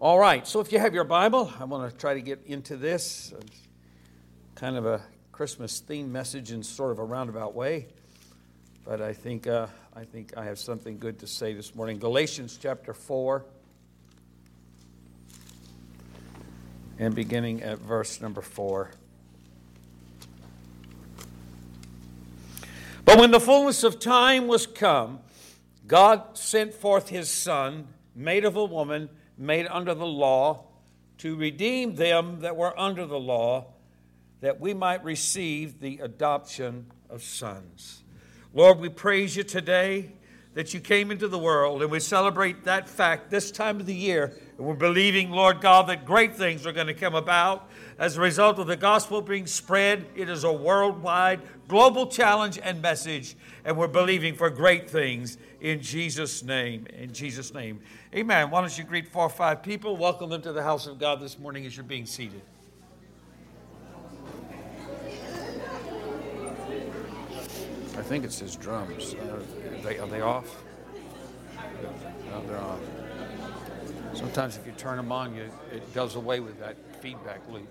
All right, so if you have your Bible, I want to try to get into this It's kind of a Christmas theme message in sort of a roundabout way, but I think uh, I think I have something good to say this morning. Galatians chapter four, and beginning at verse number four. But when the fullness of time was come, God sent forth His Son, made of a woman made under the law, to redeem them that were under the law, that we might receive the adoption of sons. Lord, we praise you today that you came into the world, and we celebrate that fact this time of the year. And we're believing, Lord God, that great things are going to come about as a result of the gospel being spread. It is a worldwide, global challenge and message, and we're believing for great things in Jesus' name. In Jesus' name. Amen. Why don't you greet four or five people? Welcome them to the house of God this morning as you're being seated. I think it says drums. Uh, are, they, are they off? No, they're off. Sometimes if you turn them on, you, it does away with that feedback loop.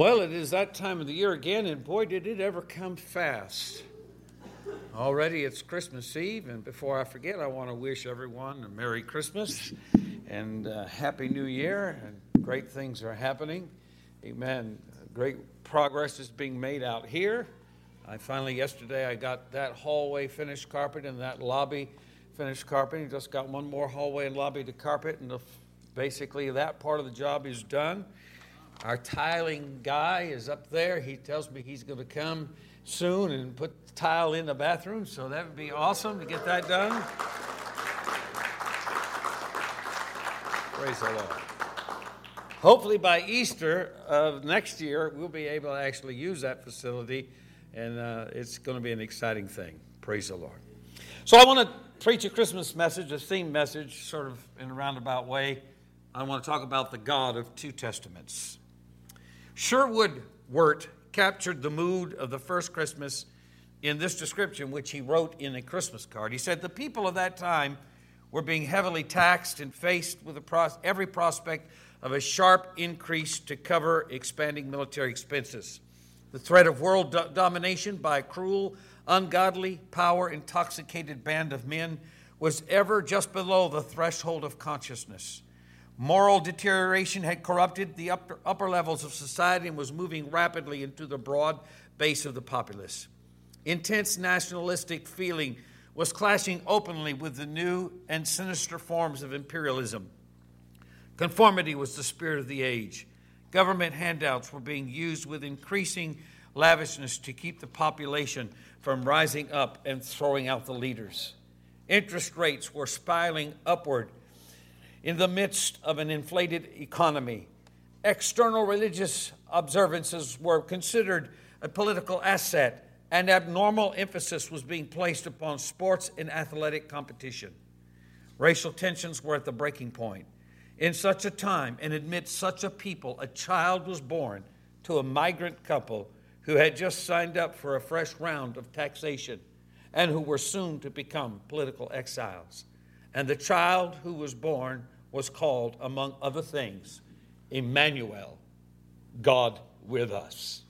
Well, it is that time of the year again, and boy, did it ever come fast. Already it's Christmas Eve, and before I forget, I want to wish everyone a Merry Christmas and Happy New Year, and great things are happening. Amen. Great progress is being made out here. I finally, yesterday, I got that hallway finished carpet and that lobby finished carpeting. Just got one more hallway and lobby to carpet, and the, basically that part of the job is done. Our tiling guy is up there. He tells me he's going to come soon and put tile in the bathroom, so that would be awesome to get that done. Praise the Lord. Hopefully, by Easter of next year, we'll be able to actually use that facility, and uh, it's going to be an exciting thing. Praise the Lord. So, I want to preach a Christmas message, a theme message, sort of in a roundabout way. I want to talk about the God of two testaments. Sherwood Wirt captured the mood of the first Christmas in this description, which he wrote in a Christmas card. He said, The people of that time were being heavily taxed and faced with pros- every prospect of a sharp increase to cover expanding military expenses. The threat of world do- domination by a cruel, ungodly, power intoxicated band of men was ever just below the threshold of consciousness. Moral deterioration had corrupted the upper, upper levels of society and was moving rapidly into the broad base of the populace. Intense nationalistic feeling was clashing openly with the new and sinister forms of imperialism. Conformity was the spirit of the age. Government handouts were being used with increasing lavishness to keep the population from rising up and throwing out the leaders. Interest rates were spiraling upward in the midst of an inflated economy. External religious observances were considered a political asset, and abnormal emphasis was being placed upon sports and athletic competition. Racial tensions were at the breaking point. In such a time, and amid such a people, a child was born to a migrant couple who had just signed up for a fresh round of taxation and who were soon to become political exiles. And the child who was born was called, among other things, Emmanuel, God with us.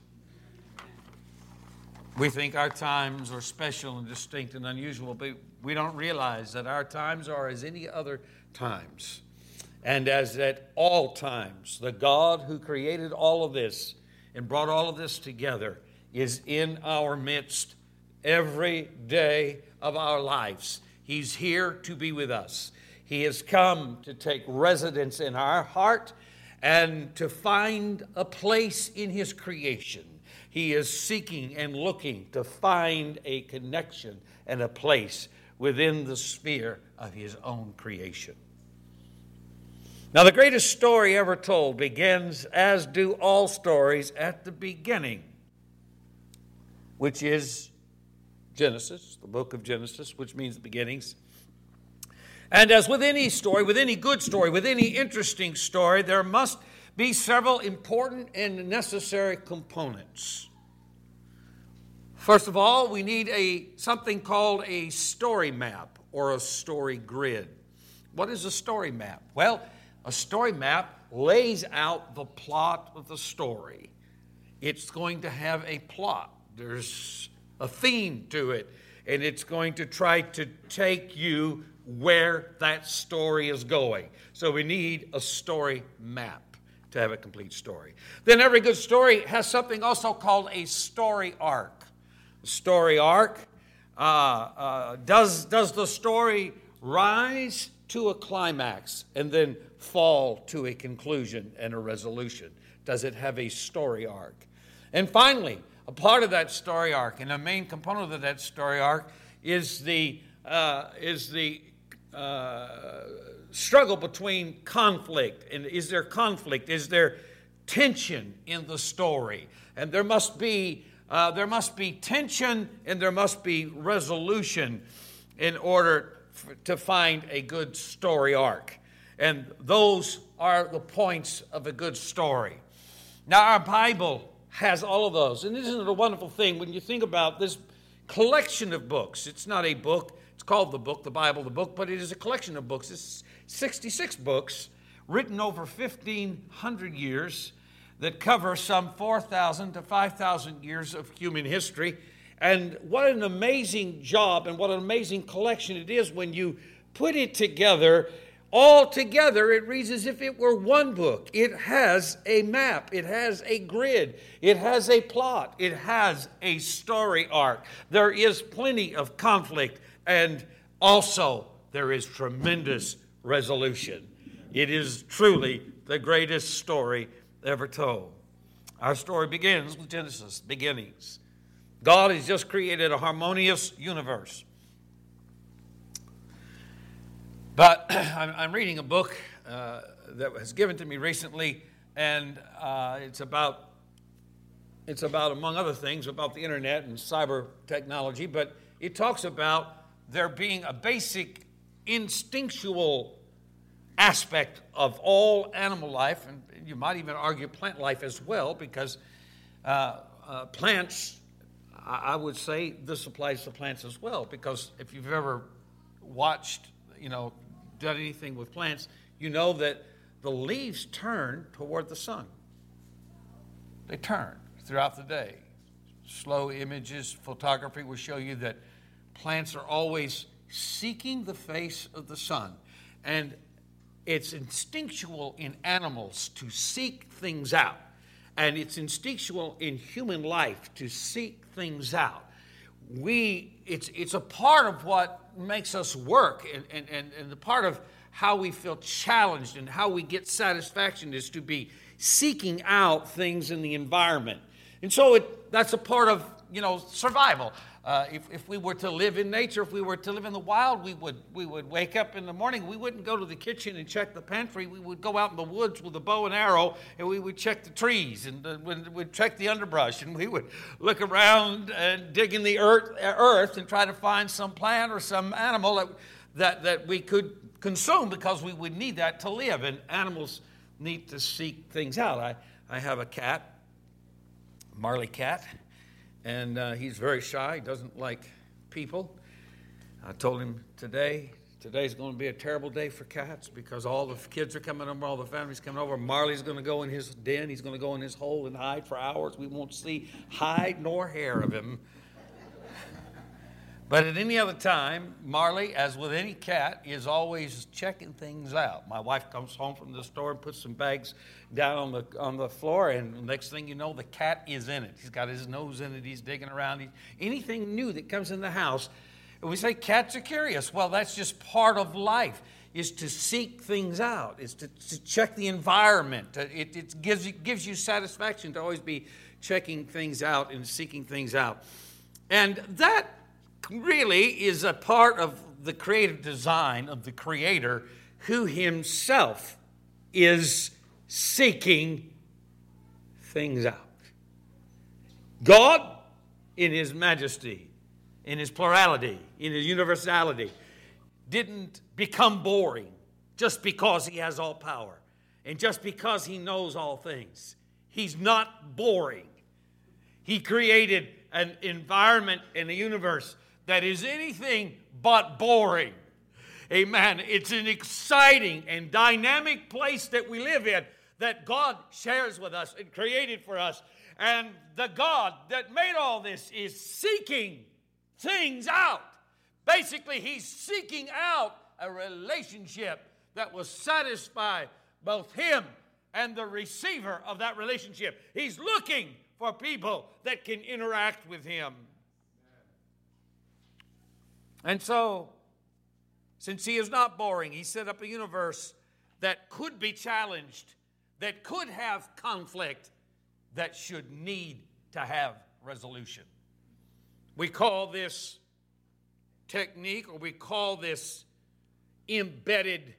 We think our times are special and distinct and unusual, but we don't realize that our times are as any other times. And as at all times, the God who created all of this and brought all of this together is in our midst every day of our lives. He's here to be with us. He has come to take residence in our heart and to find a place in His creation. He is seeking and looking to find a connection and a place within the sphere of His own creation. Now, the greatest story ever told begins, as do all stories, at the beginning, which is Genesis, the book of Genesis, which means the beginnings. And as with any story, with any good story, with any interesting story, there must be several important and necessary components. First of all, we need a something called a story map or a story grid. What is a story map? Well, a story map lays out the plot of the story. It's going to have a plot. There's a theme to it, and it's going to try to take you where that story is going. So we need a story map to have a complete story. Then every good story has something also called a story arc. A story arc uh, uh, does, does the story rise to a climax and then fall to a conclusion and a resolution? Does it have a story arc? And finally, a part of that story arc and a main component of that story arc is the, uh, is the uh, struggle between conflict and is there conflict? Is there tension in the story? And there must be uh, there must be tension and there must be resolution in order f- to find a good story arc. And those are the points of a good story. Now our bible has all of those and isn't it a wonderful thing when you think about this collection of books it's not a book it's called the book, the Bible, the book, but it is a collection of books. It's 66 books written over 1,500 years that cover some 4,000 to 5,000 years of human history. And what an amazing job and what an amazing collection it is when you put it together. All together, it reads as if it were one book. It has a map, it has a grid, it has a plot, it has a story arc. There is plenty of conflict and also there is tremendous resolution. It is truly the greatest story ever told. Our story begins with Genesis, beginnings. God has just created a harmonious universe. But I'm, reading a book uh, that was given to me recently, and uh, it's about it's about among other things about the internet and cyber technology. But it talks about there being a basic instinctual aspect of all animal life, and you might even argue plant life as well, because uh, uh, plants, I would say this applies to plants as well, because if you've ever watched, you know, done anything with plants, you know that the leaves turn toward the sun. They turn throughout the day. Slow images, photography will show you that plants are always seeking the face of the sun. And it's instinctual in animals to seek things out. And it's instinctual in human life to seek things out. We, it's, it's a part of what makes us work, and, and, and, and the part of how we feel challenged and how we get satisfaction is to be seeking out things in the environment. And so it, that's a part of, you know, survival. Uh, if, if we were to live in nature, if we were to live in the wild, we would, we would wake up in the morning. We wouldn't go to the kitchen and check the pantry. We would go out in the woods with a bow and arrow and we would check the trees and uh, we'd check the underbrush and we would look around and dig in the earth, earth and try to find some plant or some animal that, that, that we could consume because we would need that to live. And animals need to seek things out. I, I have a cat, Marley cat and uh, he's very shy, doesn't like people. I told him today, today's going to be a terrible day for cats because all the kids are coming over, all the family's coming over. Marley's going to go in his den, he's going to go in his hole and hide for hours. We won't see hide nor hair of him but at any other time, Marley, as with any cat, is always checking things out. My wife comes home from the store and puts some bags down on the, on the floor, and next thing you know, the cat is in it. He's got his nose in it, he's digging around. He, anything new that comes in the house, we say cats are curious. Well, that's just part of life is to seek things out, is to, to check the environment. Uh, it, it gives, you, gives you satisfaction to always be checking things out and seeking things out. And that really is a part of the creative design of the Creator who Himself is seeking things out. God, in His majesty, in His plurality, in His universality, didn't become boring just because He has all power and just because He knows all things. He's not boring. He created an environment in the universe that is anything but boring. Amen. It's an exciting and dynamic place that we live in that God shares with us and created for us. And the God that made all this is seeking things out. Basically, He's seeking out a relationship that will satisfy both Him and the receiver of that relationship. He's looking for people that can interact with Him. And so, since He is not boring, He set up a universe that could be challenged, that could have conflict, that should need to have resolution. We call this technique, or we call this embedded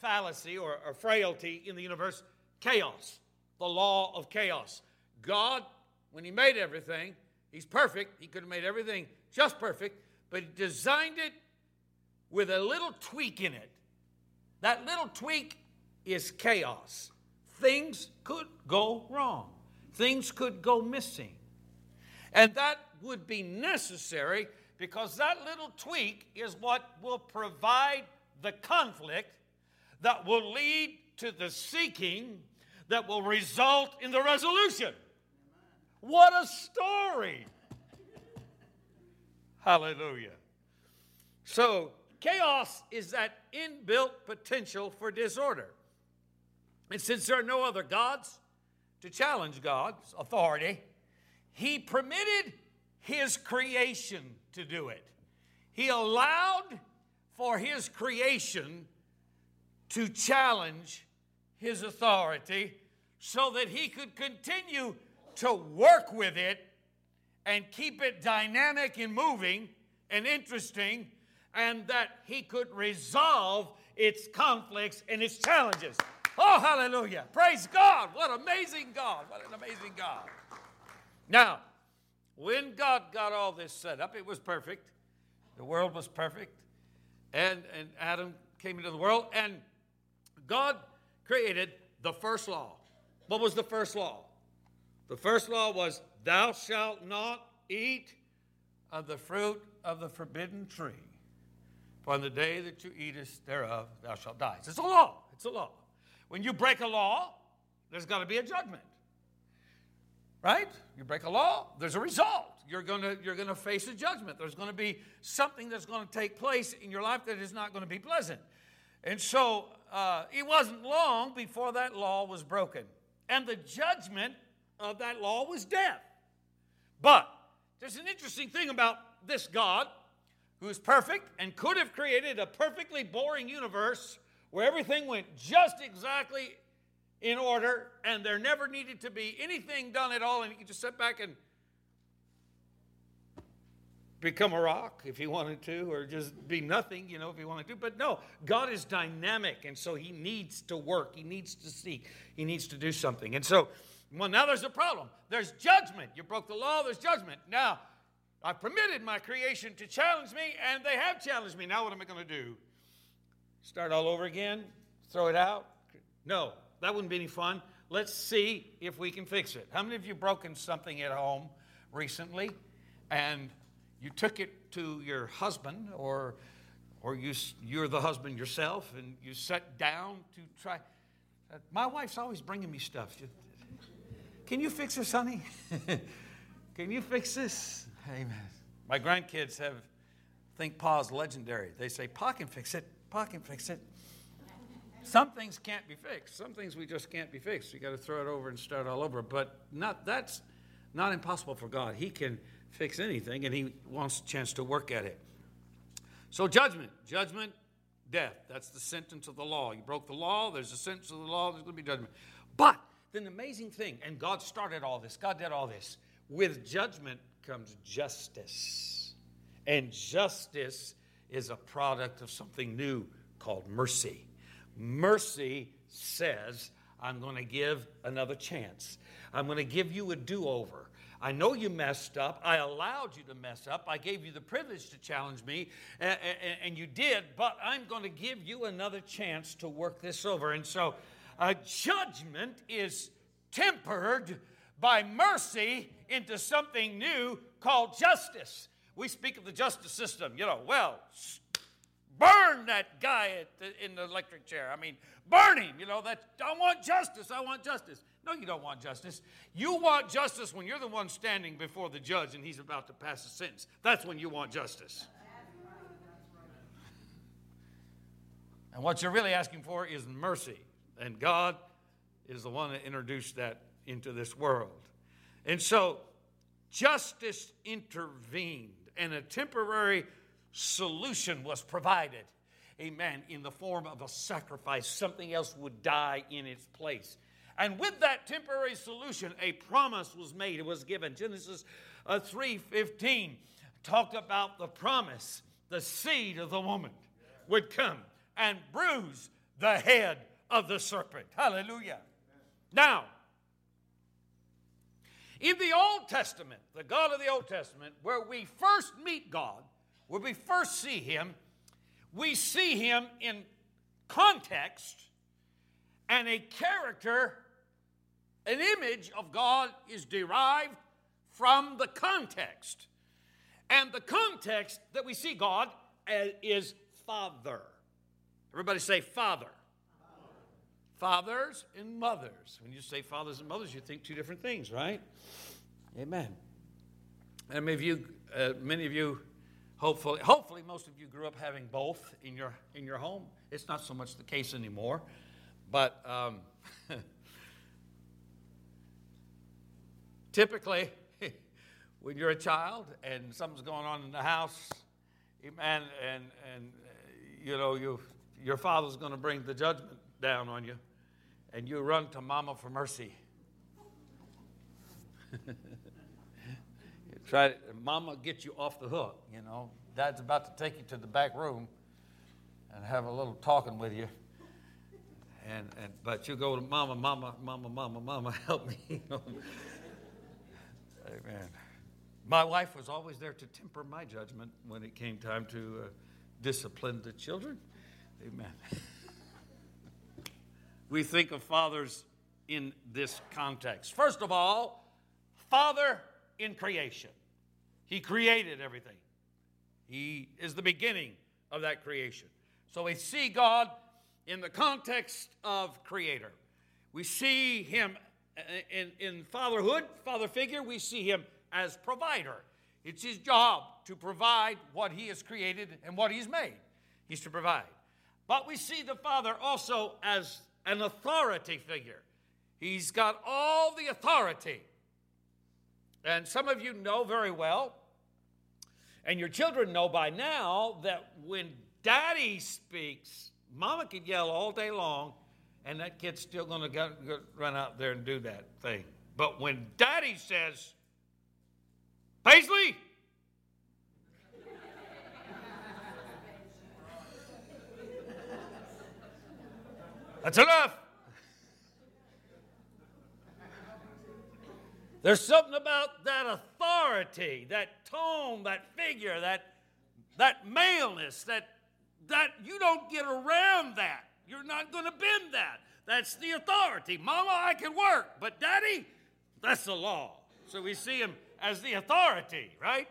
fallacy or, frailty in the universe chaos, the law of chaos. God, when He made everything, He's perfect. He could have made everything just perfect, but He designed it with a little tweak in it. That little tweak is chaos. Things could go wrong, things could go missing. And that would be necessary because that little tweak is what will provide the conflict that will lead to the seeking that will result in the resolution. What a story! Hallelujah. So, chaos is that inbuilt potential for disorder. And since there are no other gods to challenge God's authority, He permitted His creation to do it. He allowed for His creation to challenge His authority so that He could continue to work with it and keep it dynamic and moving and interesting, and that He could resolve its conflicts and its challenges. Oh, hallelujah. Praise God. What amazing God. What an amazing God. Now, when God got all this set up, it was perfect. The world was perfect. And, and Adam came into the world, and God created the first law. What was the first law? The first law was, Thou shalt not eat of the fruit of the forbidden tree. For on the day that you eatest thereof, thou shalt die. It's a law. It's a law. When you break a law, there's got to be a judgment. Right? You break a law, there's a result. You're going to you're going to face a judgment. There's going to be something that's going to take place in your life that is not going to be pleasant. And so uh, it wasn't long before that law was broken. And the judgment of that law was death. But there's an interesting thing about this God who is perfect and could have created a perfectly boring universe where everything went just exactly in order and there never needed to be anything done at all and you could just sit back and become a rock if he wanted to or just be nothing you know if he wanted to. But no god is dynamic and so he needs to work. He needs to seek. He needs to do something. And so well now there's a problem there's judgment you broke the law there's judgment now i permitted my creation to challenge me and they have challenged me now what am i going to do Start all over again? Throw it out? No, that wouldn't be any fun. Let's see if we can fix it. How many of you broken something at home recently and you took it to your husband or or you, you're the husband yourself and you sat down to try. Uh, my wife's always bringing me stuff. Can you fix this, honey? can you fix this? Amen. My grandkids have think Pa's legendary. They say, Pa can fix it. Pa can fix it. Some things can't be fixed. Some things we just can't be fixed. You got to throw it over and start all over. But not that's not impossible for God. He can fix anything, and He wants a chance to work at it. So judgment, judgment, death. That's the sentence of the law. You broke the law. There's a sentence of the law. There's going to be judgment. But the amazing thing, and God started all this. God did all this. With judgment comes justice, and justice is a product of something new called mercy. Mercy says, I'm going to give another chance. I'm going to give you a do over. I know you messed up. I allowed you to mess up. I gave you the privilege to challenge me, and, you did, but I'm going to give you another chance to work this over. And so, a judgment is tempered by mercy into something new called justice. We speak of the justice system, you know, well, burn that guy the, in the electric chair. I mean, burn him, you know, that I want justice, I want justice. No, you don't want justice. You want justice when you're the one standing before the judge and he's about to pass a sentence. That's when you want justice. And what you're really asking for is mercy. And God is the one that introduced that into this world. And so justice intervened and a temporary solution was provided. Amen. In the form of a sacrifice, something else would die in its place. And with that temporary solution, a promise was made. It was given. Genesis uh, 3:15 talked about the promise. The seed of the woman would come and bruise the head of the serpent. Hallelujah. Now, in the Old Testament, the God of the Old Testament, where we first meet God, where we first see Him, we see Him in context and a character, an image of God is derived from the context. And the context that we see God eh, is Father. Everybody say Father. Fathers and mothers. When you say fathers and mothers, you think two different things, right? Amen. And many of you, uh, many of you, hopefully, hopefully, most of you grew up having both in your in your home. It's not so much the case anymore, but um, typically, when you're a child and something's going on in the house, and and and you know you your father's going to bring the judgment down on you and you run to mama for mercy. try to, mama get you off the hook, you know. Dad's about to take you to the back room and have a little talking with you. And, and but you go to mama, mama, mama, mama, mama, help me. Amen. My wife was always there to temper my judgment when it came time to uh, discipline the children. Amen we think of fathers in this context. First of all, Father in creation. He created everything, He is the beginning of that creation. So we see God in the context of Creator. We see Him uh, in, in fatherhood, father figure, we see Him as provider. It's His job to provide what He has created and what He's made. He's to provide. But we see the Father also as an authority figure. He's got all the authority. And some of you know very well, and your children know by now, that when daddy speaks, mama can yell all day long, and that kid's still going to run out there and do that thing. But when daddy says, Paisley, That's enough. There's something about that authority, that tone, that figure, that, that maleness, that, that you don't get around that. You're not going to bend that. That's the authority. Mama, I can work, but daddy, that's the law. So we see him as the authority, right?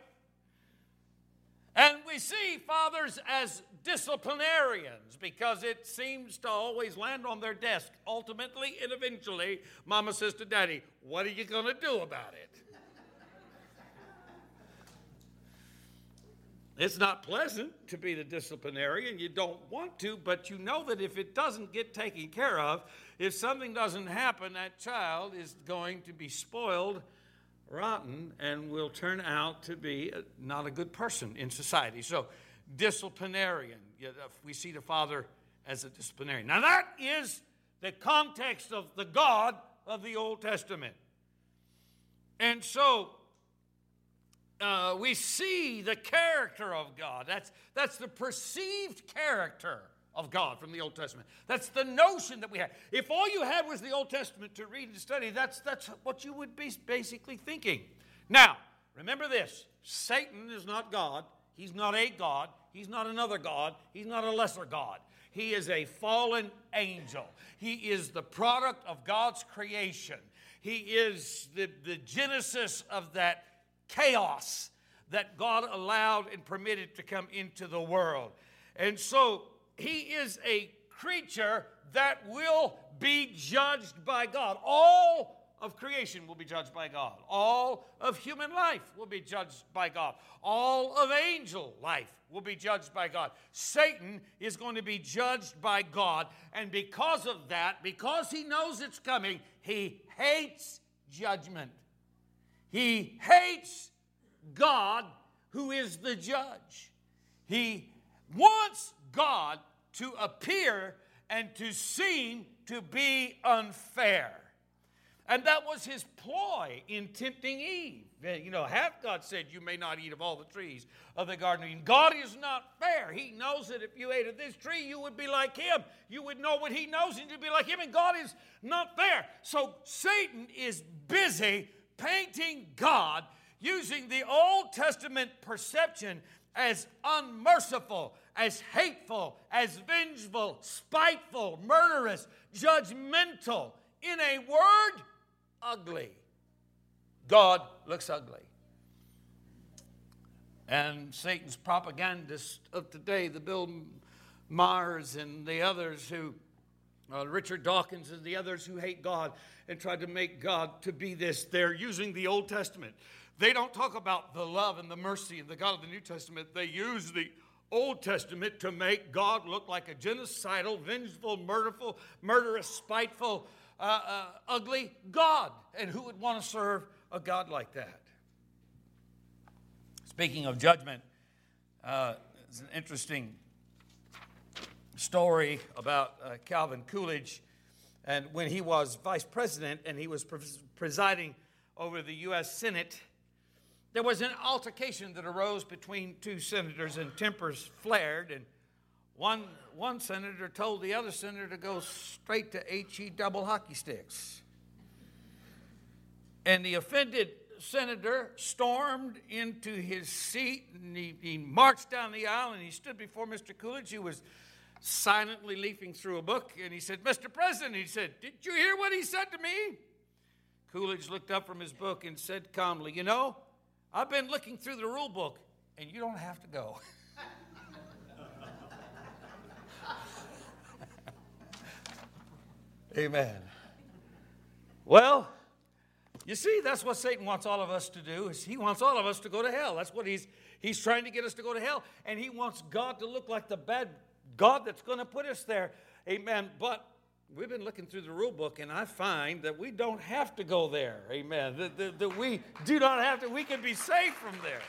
And we see fathers as disciplinarians because it seems to always land on their desk. Ultimately and eventually, mama says to daddy, What are you going to do about it? It's not pleasant to be the disciplinarian. You don't want to, but you know that if it doesn't get taken care of, if something doesn't happen, that child is going to be spoiled rotten and will turn out to be uh, not a good person in society. So, disciplinarian. We see the father as a disciplinarian. Now, that is the context of the God of the Old Testament. And so, uh, we see the character of God. That's, that's the perceived character of God from the Old Testament. That's the notion that we have. If all you had was the Old Testament to read and study, that's, that's what you would be basically thinking. Now, remember this Satan is not God. He's not a God. He's not another God. He's not a lesser God. He is a fallen angel. He is the product of God's creation. He is the, the genesis of that chaos that God allowed and permitted to come into the world. And so he is a creature that will be judged by God. All of creation will be judged by God. All of human life will be judged by God. All of angel life will be judged by God. Satan is going to be judged by God. And because of that, because he knows it's coming, he hates judgment. He hates God who is the judge. He wants God to appear and to seem to be unfair. And that was his ploy in tempting Eve. You know, half God said, You may not eat of all the trees of the Garden. God is not fair. He knows that if you ate of this tree, you would be like him. You would know what he knows and you'd be like him. And God is not fair. So Satan is busy painting God using the Old Testament perception as unmerciful, as hateful, as vengeful, spiteful, murderous, judgmental. In a word, ugly. God looks ugly. And Satan's propagandists of today, the Bill Mahers and the others who, uh, Richard Dawkins and the others who hate God and try to make God to be this, they're using the Old Testament. They don't talk about the love and the mercy and the God of the New Testament. They use the Old Testament to make God look like a genocidal, vengeful, murderful, murderous, spiteful, uh, uh, ugly God. And who would want to serve a God like that? Speaking of judgment, uh, it's an interesting story about uh, Calvin Coolidge. And when he was vice president and he was presiding over the U.S. Senate, there was an altercation that arose between two senators, and tempers flared. And one, one senator told the other senator to go straight to HE double hockey sticks. And the offended senator stormed into his seat and he, he, marched down the aisle and he stood before Mr. Coolidge, who was silently leafing through a book. And he said, Mr. President, he said, Did you hear what he said to me? Coolidge looked up from his book and said calmly, You know, I've been looking through the rule book and you don't have to go. Amen. Well, you see, that's what Satan wants all of us to do. Is he wants all of us to go to hell. That's what he's he's trying to get us to go to hell, and he wants God to look like the bad God that's going to put us there. Amen. But we've been looking through the rule book, and I find that we don't have to go there. Amen. That, that, that we do not have to. We can be saved from there.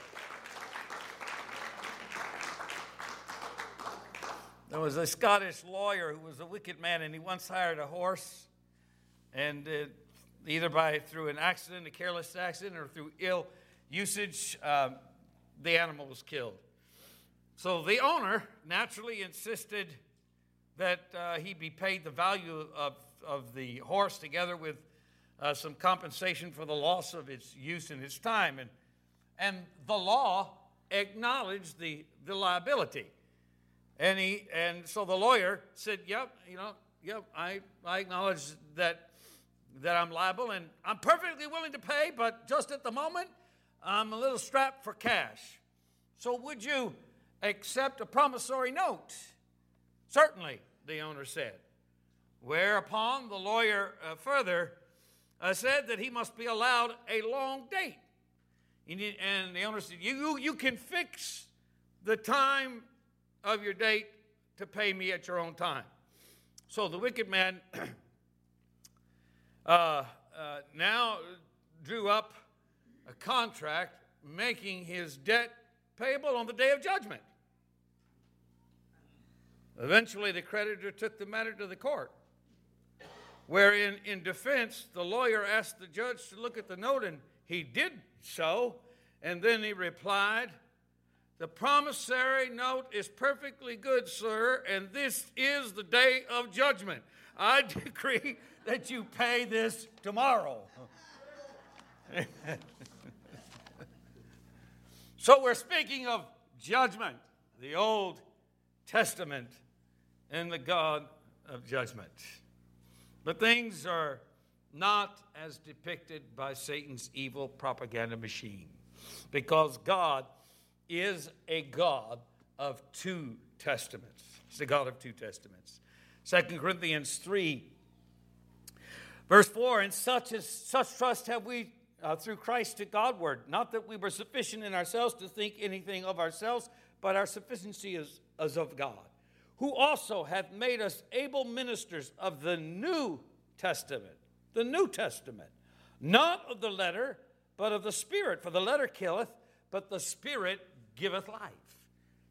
There was a Scottish lawyer who was a wicked man, and he once hired a horse, and uh, either by through an accident, a careless accident, or through ill usage, um, the animal was killed. So the owner naturally insisted that uh, he be paid the value of, of the horse together with uh, some compensation for the loss of its use and its time. And, and the law acknowledged the, the liability. And, he, and so the lawyer said, Yep, you know, yep, I, I acknowledge that, that I'm liable and I'm perfectly willing to pay, but just at the moment, I'm a little strapped for cash. So would you accept a promissory note? Certainly, the owner said. Whereupon the lawyer uh, further uh, said that he must be allowed a long date. And the owner said, you, you can fix the time of your date to pay me at your own time. So the wicked man uh, uh, now drew up a contract making his debt payable on the day of judgment. Eventually, the creditor took the matter to the court, wherein, in defense, the lawyer asked the judge to look at the note, and he did so. And then he replied, The promissory note is perfectly good, sir, and this is the day of judgment. I decree that you pay this tomorrow. so we're speaking of judgment, the Old Testament, and the God of judgment. But things are not as depicted by Satan's evil propaganda machine because God is a God of two testaments. He's a God of two testaments. 2 Corinthians 3, verse 4 And such, is, such trust have we uh, through Christ to Godward, not that we were sufficient in ourselves to think anything of ourselves, but our sufficiency is, is of God, who also hath made us able ministers of the New Testament. The New Testament, not of the letter, but of the Spirit. For the letter killeth, but the Spirit giveth life.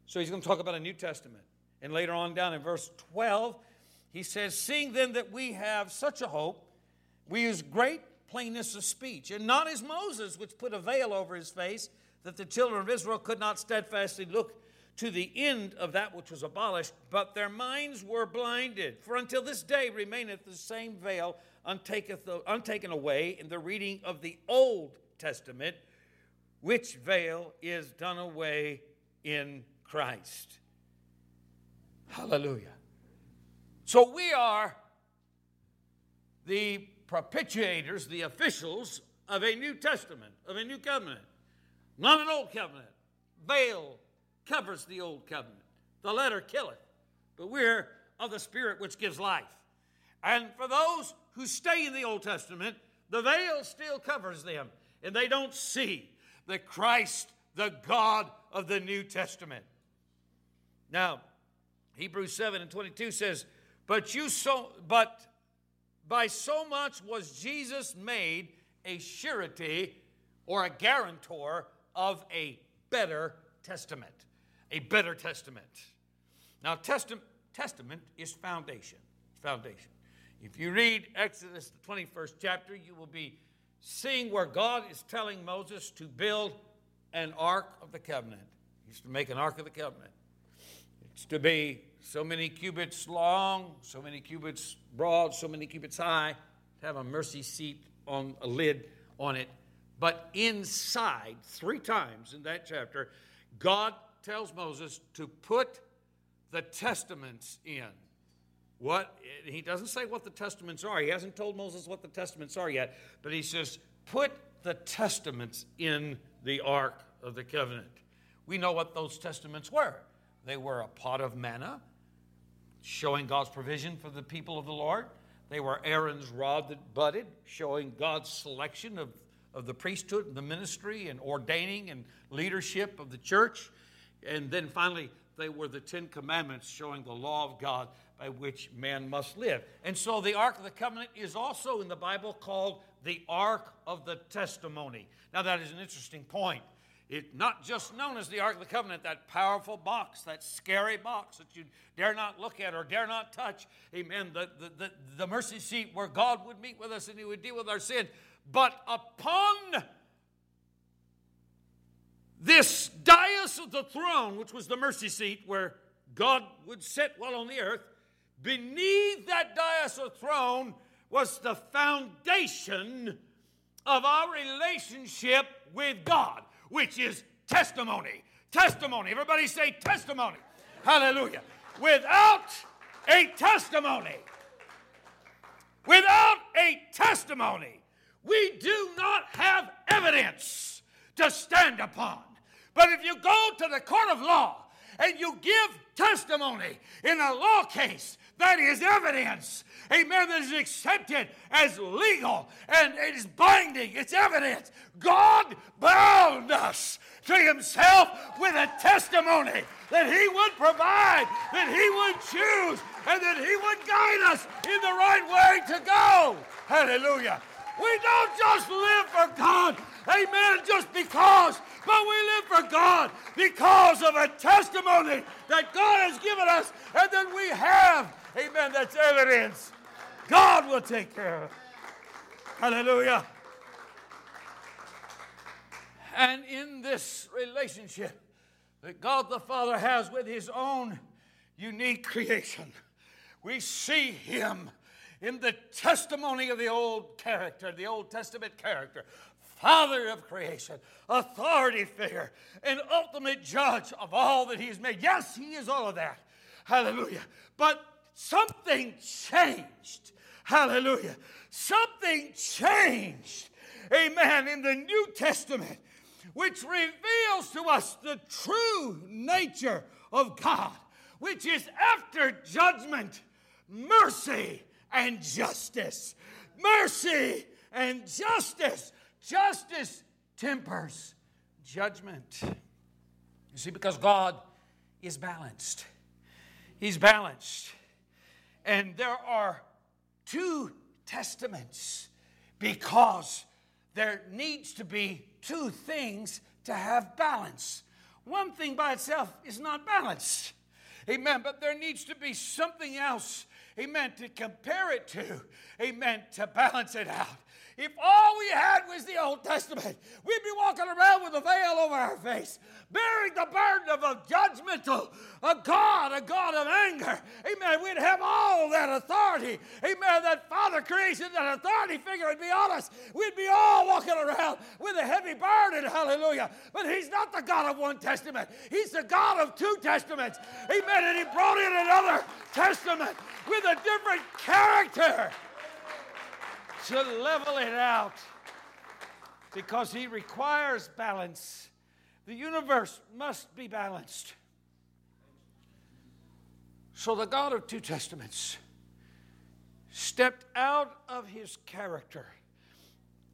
So he's going to talk about a New Testament. And later on down in verse 12, he says, Seeing then that we have such a hope, we use great plainness of speech, and not as Moses, which put a veil over his face, that the children of Israel could not steadfastly look to the end of that which was abolished, but their minds were blinded. For until this day remaineth the same veil untaken away in the reading of the Old Testament, which veil is done away in Christ. Hallelujah. So we are the propitiators, the officials of a New Testament, of a new covenant, not an old covenant. Veil covers the old covenant, the letter killeth, but we're of the Spirit which gives life. And for those who stay in the Old Testament, the veil still covers them, and they don't see the Christ, the God of the New Testament. Now, Hebrews 7 and 22 says, But you so but by so much was Jesus made a surety or a guarantor of a better testament. A better testament. Now, testament, testament is foundation. Foundation. If you read Exodus, the 21st chapter, you will be seeing where God is telling Moses to build an ark of the covenant. He's to make an ark of the covenant. It's to be so many cubits long, so many cubits broad, so many cubits high, to have a mercy seat on a lid on it. But inside, three times in that chapter, God tells Moses to put the testaments in. What he doesn't say what the testaments are. He hasn't told Moses what the testaments are yet, but he says, "Put the testaments in the ark of the covenant." We know what those testaments were. They were a pot of manna, showing God's provision for the people of the Lord. They were Aaron's rod that budded, showing God's selection of, of the priesthood and the ministry and ordaining and leadership of the church. And then finally, they were the Ten Commandments showing the law of God by which man must live. And so the Ark of the Covenant is also in the Bible called the Ark of the Testimony. Now, that is an interesting point. It's not just known as the Ark of the Covenant, that powerful box, that scary box that you dare not look at or dare not touch. Amen. The, the, the, the mercy seat where God would meet with us and He would deal with our sin. But upon this dais of the throne, which was the mercy seat where God would sit while on the earth, beneath that of throne was the foundation of our relationship with God, which is testimony. Testimony. Everybody say testimony. Hallelujah. Without a testimony, without a testimony, we do not have evidence to stand upon. But if you go to the court of law and you give testimony in a law case, that is evidence. Amen. That is accepted as legal and it is binding. It's evidence. God bound us to Himself with a testimony that He would provide, that He would choose, and that He would guide us in the right way to go. Hallelujah. We don't just live for God, amen, just because but we live for God because of a testimony that God has given us and that we have. Amen. That's evidence. God will take care of it. Hallelujah. And in this relationship, that God the Father has with his own unique creation. We see him in the testimony of the old character, the Old Testament character, Father of creation, authority figure, and ultimate judge of all that He's made. Yes, He is all of that. Hallelujah. But something changed. Hallelujah. Something changed. Amen. In the New Testament, which reveals to us the true nature of God, which is after judgment, mercy and justice. Mercy and justice. Justice tempers judgment. You see, because God is balanced. He's balanced. And there are two testaments because there needs to be two things to have balance. One thing by itself is not balanced. Amen. But there needs to be something else, amen, to compare it to, amen, to balance it out. If all we had was the Old Testament, we'd be walking around with a veil over our face, bearing the of a judgmental, a God, a God of anger. Amen. We'd have all that authority. Amen. That Father creation, that authority figure would be on us. We'd be all walking around with a heavy burden. Hallelujah. But He's not the God of one testament, He's the God of two testaments. Amen. And He brought in another testament with a different character to level it out because he requires balance. The universe must be balanced. So the God of two testaments stepped out of his character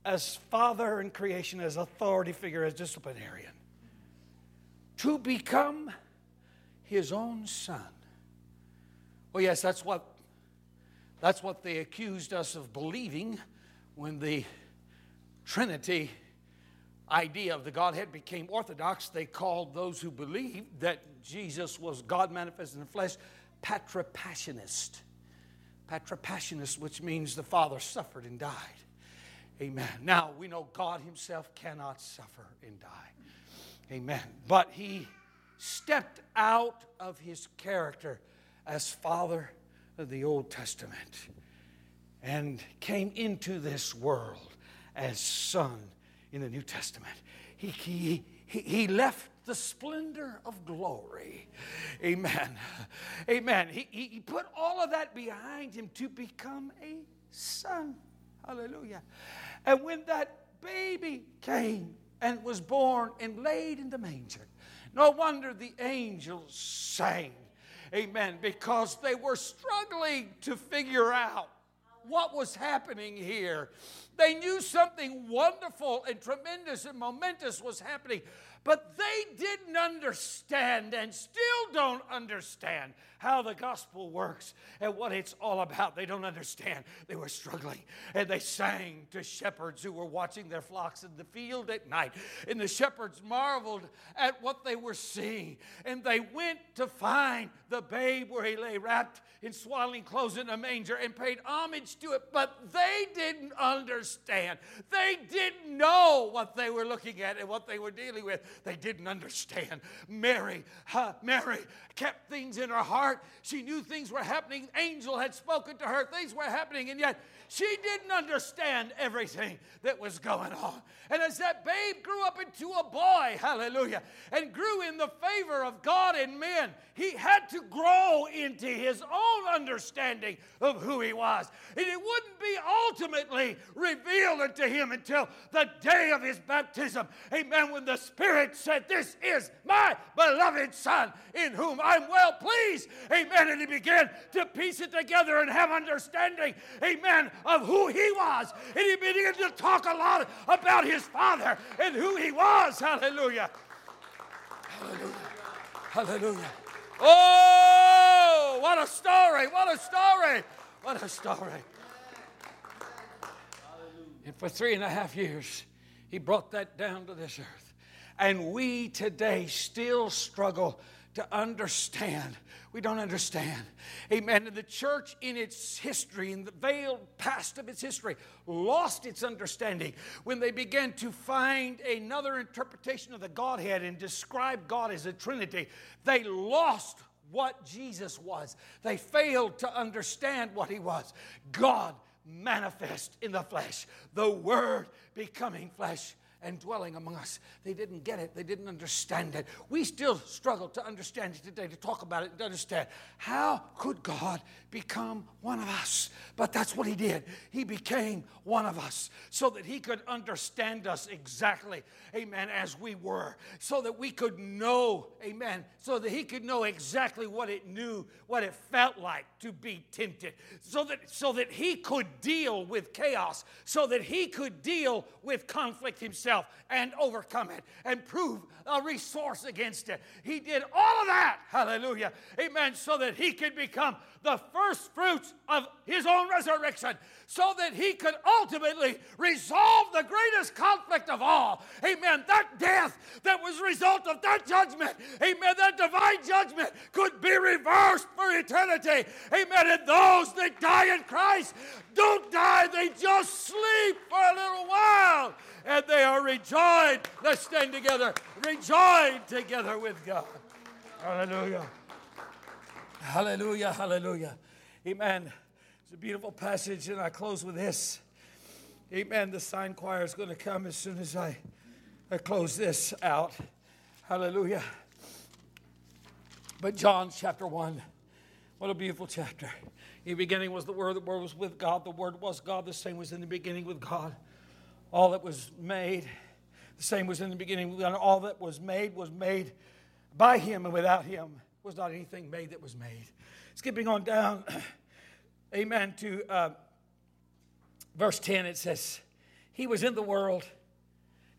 as father in creation, as authority figure, as disciplinarian, to become his own son. Well, yes, that's what that's what they accused us of believing when the Trinity idea of the Godhead became orthodox. They called those who believed that Jesus was God manifested in the flesh patripassianist. Patripassianist, which means the Father suffered and died. Amen. Now, we know God Himself cannot suffer and die. Amen. But He stepped out of His character as Father of the Old Testament and came into this world as Son in the New Testament. He, he, he, he left the splendor of glory. Amen. Amen. He, he put all of that behind him to become a son. Hallelujah. And when that baby came and was born and laid in the manger, no wonder the angels sang Amen. Because they were struggling to figure out what was happening here. They knew something wonderful and tremendous and momentous was happening, but they didn't understand and still don't understand how the gospel works and what it's all about. They don't understand. They were struggling and they sang to shepherds who were watching their flocks in the field at night. And the shepherds marveled at what they were seeing. And they went to find the babe where he lay wrapped in swaddling clothes in a manger and paid homage to it, but they didn't understand. They didn't know what they were looking at and what they were dealing with. They didn't understand. Mary, huh, Mary kept things in her heart. She knew things were happening. Angel had spoken to her, things were happening, and yet she didn't understand everything that was going on. And as that babe grew up into a boy, hallelujah, and grew in the favor of God and men, he had to grow into his own understanding of who he was. And it wouldn't be ultimately revealed unto him until the day of his baptism. Amen. When the Spirit said, This is my beloved Son in whom I'm well pleased. Amen. And he began to piece it together and have understanding. Amen of who he was. And he began to talk a lot about his father and who he was. Hallelujah. Hallelujah. Hallelujah. Oh, what a story! What a story! What a story. And for three and a half years, he brought that down to this earth. And we today still struggle to understand. We don't understand. Amen. And the church in its history, in the veiled past of its history, lost its understanding when they began to find another interpretation of the Godhead and describe God as a Trinity. They lost what Jesus was. They failed to understand what he was. God manifest in the flesh, the Word becoming flesh and dwelling among us. They didn't get it, they didn't understand it. We still struggle to understand it today, to talk about it, and to understand how could God become one of us? But that's what He did. He became one of us so that He could understand us exactly, amen, as we were, so that we could know, amen, so that He could know exactly what it knew, what it felt like to be tempted, so that, so that He could deal with chaos, so that He could deal with conflict Himself himself and overcome it and prove a resource against it. He did all of that, hallelujah, amen, so that he could become the first fruits of his own resurrection, so that he could ultimately resolve the greatest conflict of all, amen, that death that was result of that judgment, amen, that divine judgment could be reversed for eternity, amen, and those that die in Christ don't die, they just sleep for a little while and they are rejoined. Let's stand together, rejoined together with God. Hallelujah. Hallelujah, hallelujah. Amen. It's a beautiful passage, and I close with this. Amen. The sign choir is going to come as soon as I, I close this out. Hallelujah. But John chapter 1, what a beautiful chapter. In the beginning was the Word, the Word was with God, the Word was God, the same was in the beginning with God all that was made, the same was in the beginning. All that was made was made by him, and without him was not anything made that was made. Skipping on down, amen, to uh, verse 10, it says, He was in the world,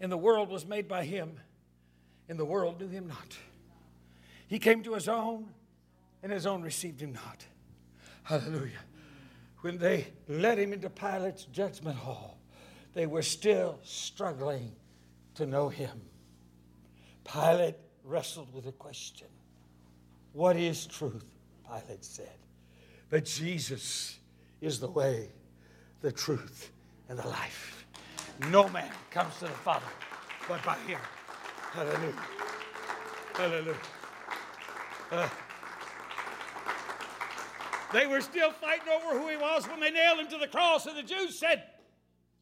and the world was made by him, and the world knew him not. He came to his own, and his own received him not. Hallelujah. When they led him into Pilate's judgment hall, they were still struggling to know him. Pilate wrestled with a question What is truth? Pilate said. But Jesus is the way, the truth, and the life. No man comes to the Father but by him. Hallelujah. Hallelujah. Uh, they were still fighting over who he was when they nailed him to the cross, and the Jews said,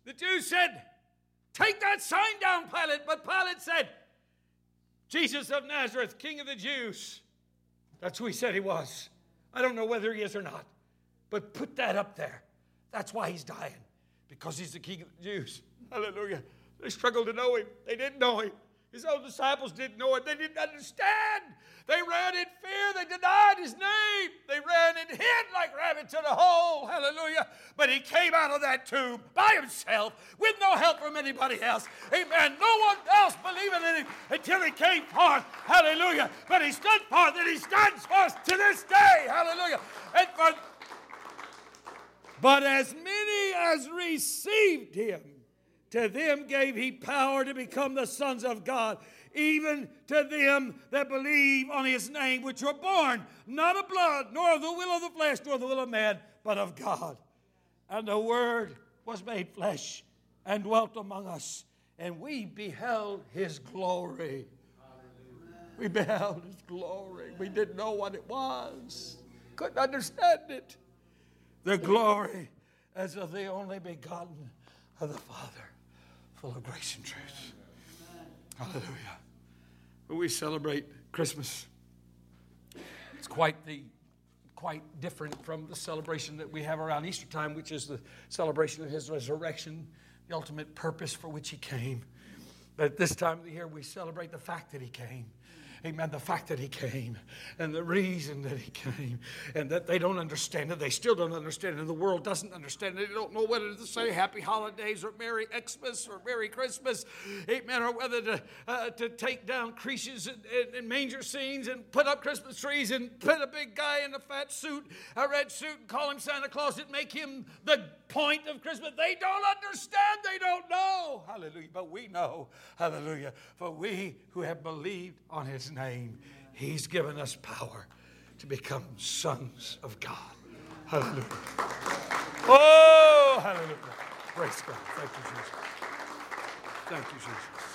the Jews said, Take that sign down, Pilate. But Pilate said, Jesus of Nazareth, King of the Jews. That's who he said he was. I don't know whether he is or not, but put that up there. That's why he's dying, because he's the King of the Jews. Hallelujah. They struggled to know him, they didn't know him. His own disciples didn't know it. They didn't understand. They ran in fear. They denied his name. They ran and hid like rabbits in a hole. Hallelujah. But he came out of that tomb by himself with no help from anybody else. Amen. No one else believing in him until he came forth. Hallelujah. But he stood forth and he stands forth to this day. Hallelujah. And for but as many as received him, to them gave he power to become the sons of God, even to them that believe on his name, which were born not of blood, nor of the will of the flesh, nor of the will of man, but of God. And the Word was made flesh and dwelt among us, and we beheld his glory. We beheld his glory. We didn't know what it was, couldn't understand it. The glory as of the only begotten of the Father full of grace and truth. Hallelujah. When we celebrate Christmas, it's quite the quite different from the celebration that we have around Easter time, which is the celebration of his resurrection, the ultimate purpose for which he came. But at this time of the year, we celebrate the fact that he came amen, the fact that he came and the reason that he came and that they don't understand it. They still don't understand it. And the world doesn't understand it. They don't know whether to say happy holidays or Merry Xmas or Merry Christmas, amen, or whether to, uh, to take down creches and, and, and, manger scenes and put up Christmas trees and put a big guy in a fat suit, a red suit, and call him Santa Claus and make him the point of Christmas. They don't understand, they don't know. Hallelujah. But we know, hallelujah, for we who have believed on his name, he's given us power to become sons of God. Hallelujah. Oh, hallelujah. Praise God. Thank you, Jesus. Thank you, Jesus.